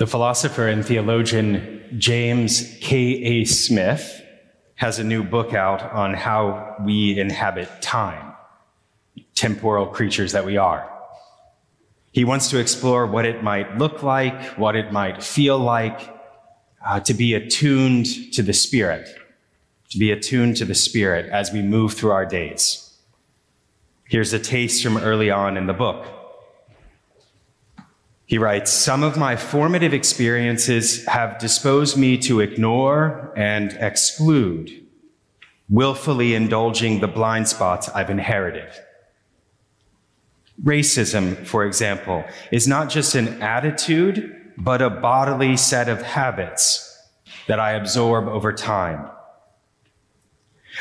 The philosopher and theologian James K.A. Smith has a new book out on how we inhabit time, temporal creatures that we are. He wants to explore what it might look like, what it might feel like uh, to be attuned to the Spirit, to be attuned to the Spirit as we move through our days. Here's a taste from early on in the book. He writes, Some of my formative experiences have disposed me to ignore and exclude, willfully indulging the blind spots I've inherited. Racism, for example, is not just an attitude, but a bodily set of habits that I absorb over time.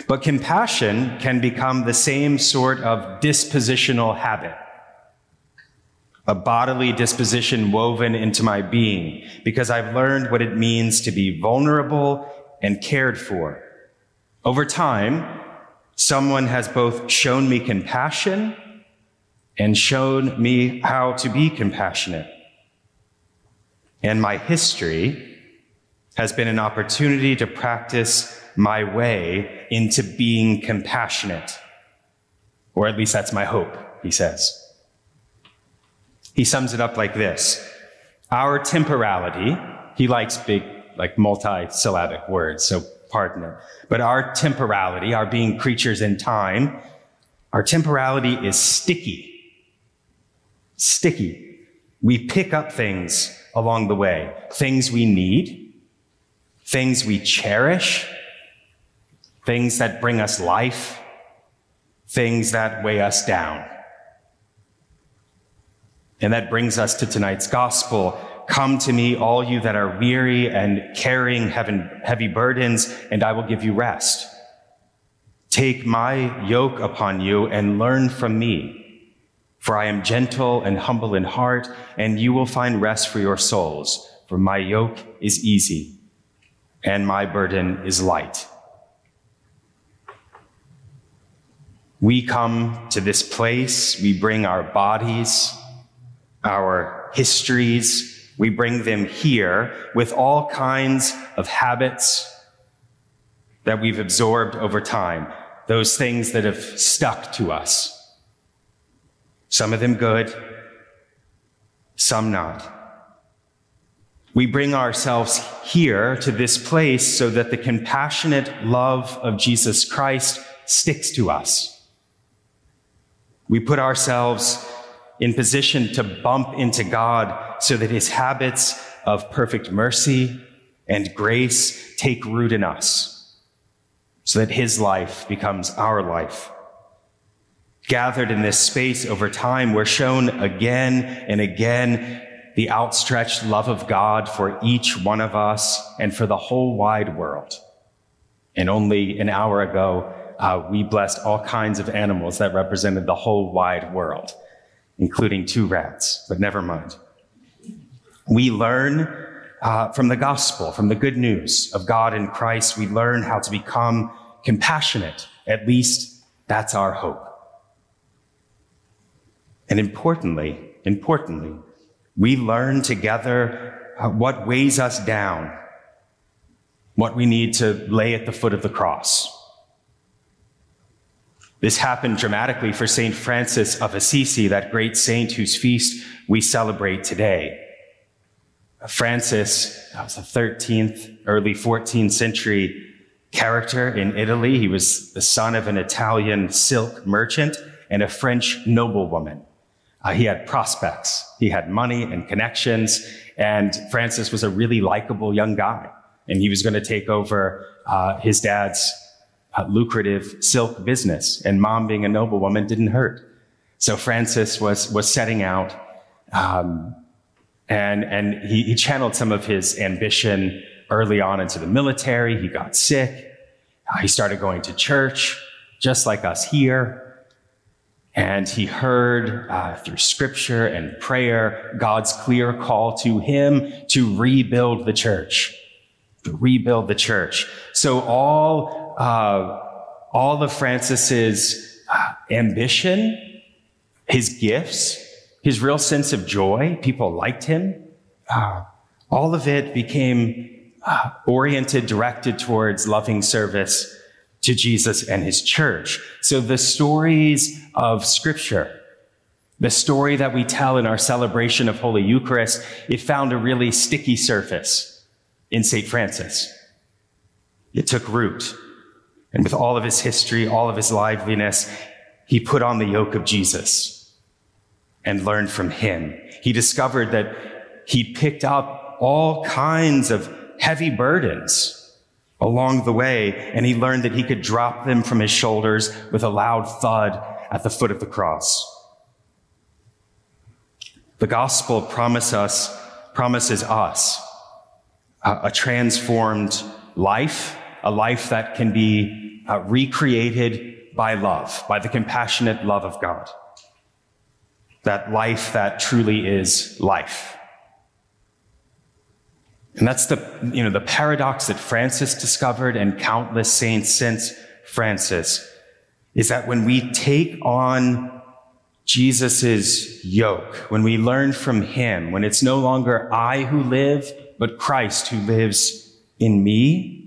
But compassion can become the same sort of dispositional habit a bodily disposition woven into my being because I've learned what it means to be vulnerable and cared for. Over time, someone has both shown me compassion and shown me how to be compassionate. And my history has been an opportunity to practice my way into being compassionate. Or at least that's my hope, he says. He sums it up like this Our temporality, he likes big, like multi-syllabic words, so pardon it. But our temporality, our being creatures in time, our temporality is sticky. Sticky. We pick up things along the way, things we need, things we cherish, things that bring us life, things that weigh us down. And that brings us to tonight's gospel. Come to me, all you that are weary and carrying heavy burdens, and I will give you rest. Take my yoke upon you and learn from me. For I am gentle and humble in heart, and you will find rest for your souls. For my yoke is easy and my burden is light. We come to this place, we bring our bodies, our histories, we bring them here with all kinds of habits that we've absorbed over time, those things that have stuck to us. Some of them good, some not. We bring ourselves here to this place so that the compassionate love of Jesus Christ sticks to us. We put ourselves in position to bump into God so that his habits of perfect mercy and grace take root in us, so that his life becomes our life. Gathered in this space over time, we're shown again and again the outstretched love of God for each one of us and for the whole wide world. And only an hour ago, uh, we blessed all kinds of animals that represented the whole wide world including two rats, but never mind. We learn uh, from the gospel, from the good news of God in Christ, we learn how to become compassionate. At least that's our hope. And importantly, importantly, we learn together uh, what weighs us down, what we need to lay at the foot of the cross. This happened dramatically for St. Francis of Assisi, that great saint whose feast we celebrate today. Francis that was a 13th, early 14th century character in Italy. He was the son of an Italian silk merchant and a French noblewoman. Uh, he had prospects. He had money and connections. And Francis was a really likable young guy. And he was going to take over uh, his dad's uh, lucrative silk business, and mom being a noblewoman didn't hurt. So Francis was was setting out, um, and and he, he channeled some of his ambition early on into the military. He got sick. Uh, he started going to church, just like us here. And he heard uh, through scripture and prayer God's clear call to him to rebuild the church, to rebuild the church. So all uh, all of Francis's uh, ambition, his gifts, his real sense of joy. People liked him. Uh, all of it became uh, oriented, directed towards loving service to Jesus and his church. So the stories of scripture, the story that we tell in our celebration of Holy Eucharist, it found a really sticky surface in St. Francis. It took root. And with all of his history, all of his liveliness, he put on the yoke of Jesus and learned from him. He discovered that he picked up all kinds of heavy burdens along the way, and he learned that he could drop them from his shoulders with a loud thud at the foot of the cross. The gospel promise us, promises us a, a transformed life, a life that can be uh, recreated by love, by the compassionate love of God. That life that truly is life. And that's the, you know, the paradox that Francis discovered and countless saints since Francis is that when we take on Jesus' yoke, when we learn from him, when it's no longer I who live, but Christ who lives in me,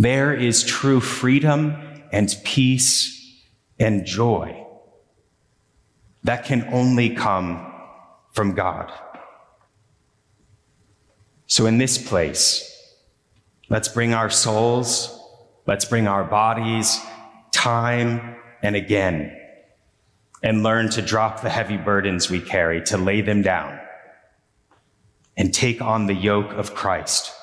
there is true freedom and peace and joy that can only come from God. So in this place, let's bring our souls, let's bring our bodies, time and again, and learn to drop the heavy burdens we carry, to lay them down, and take on the yoke of Christ,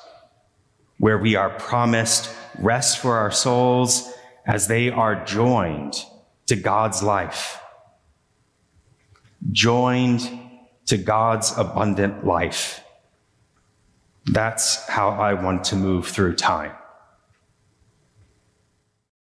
where we are promised rest for our souls as they are joined to God's life, joined to God's abundant life. That's how I want to move through time.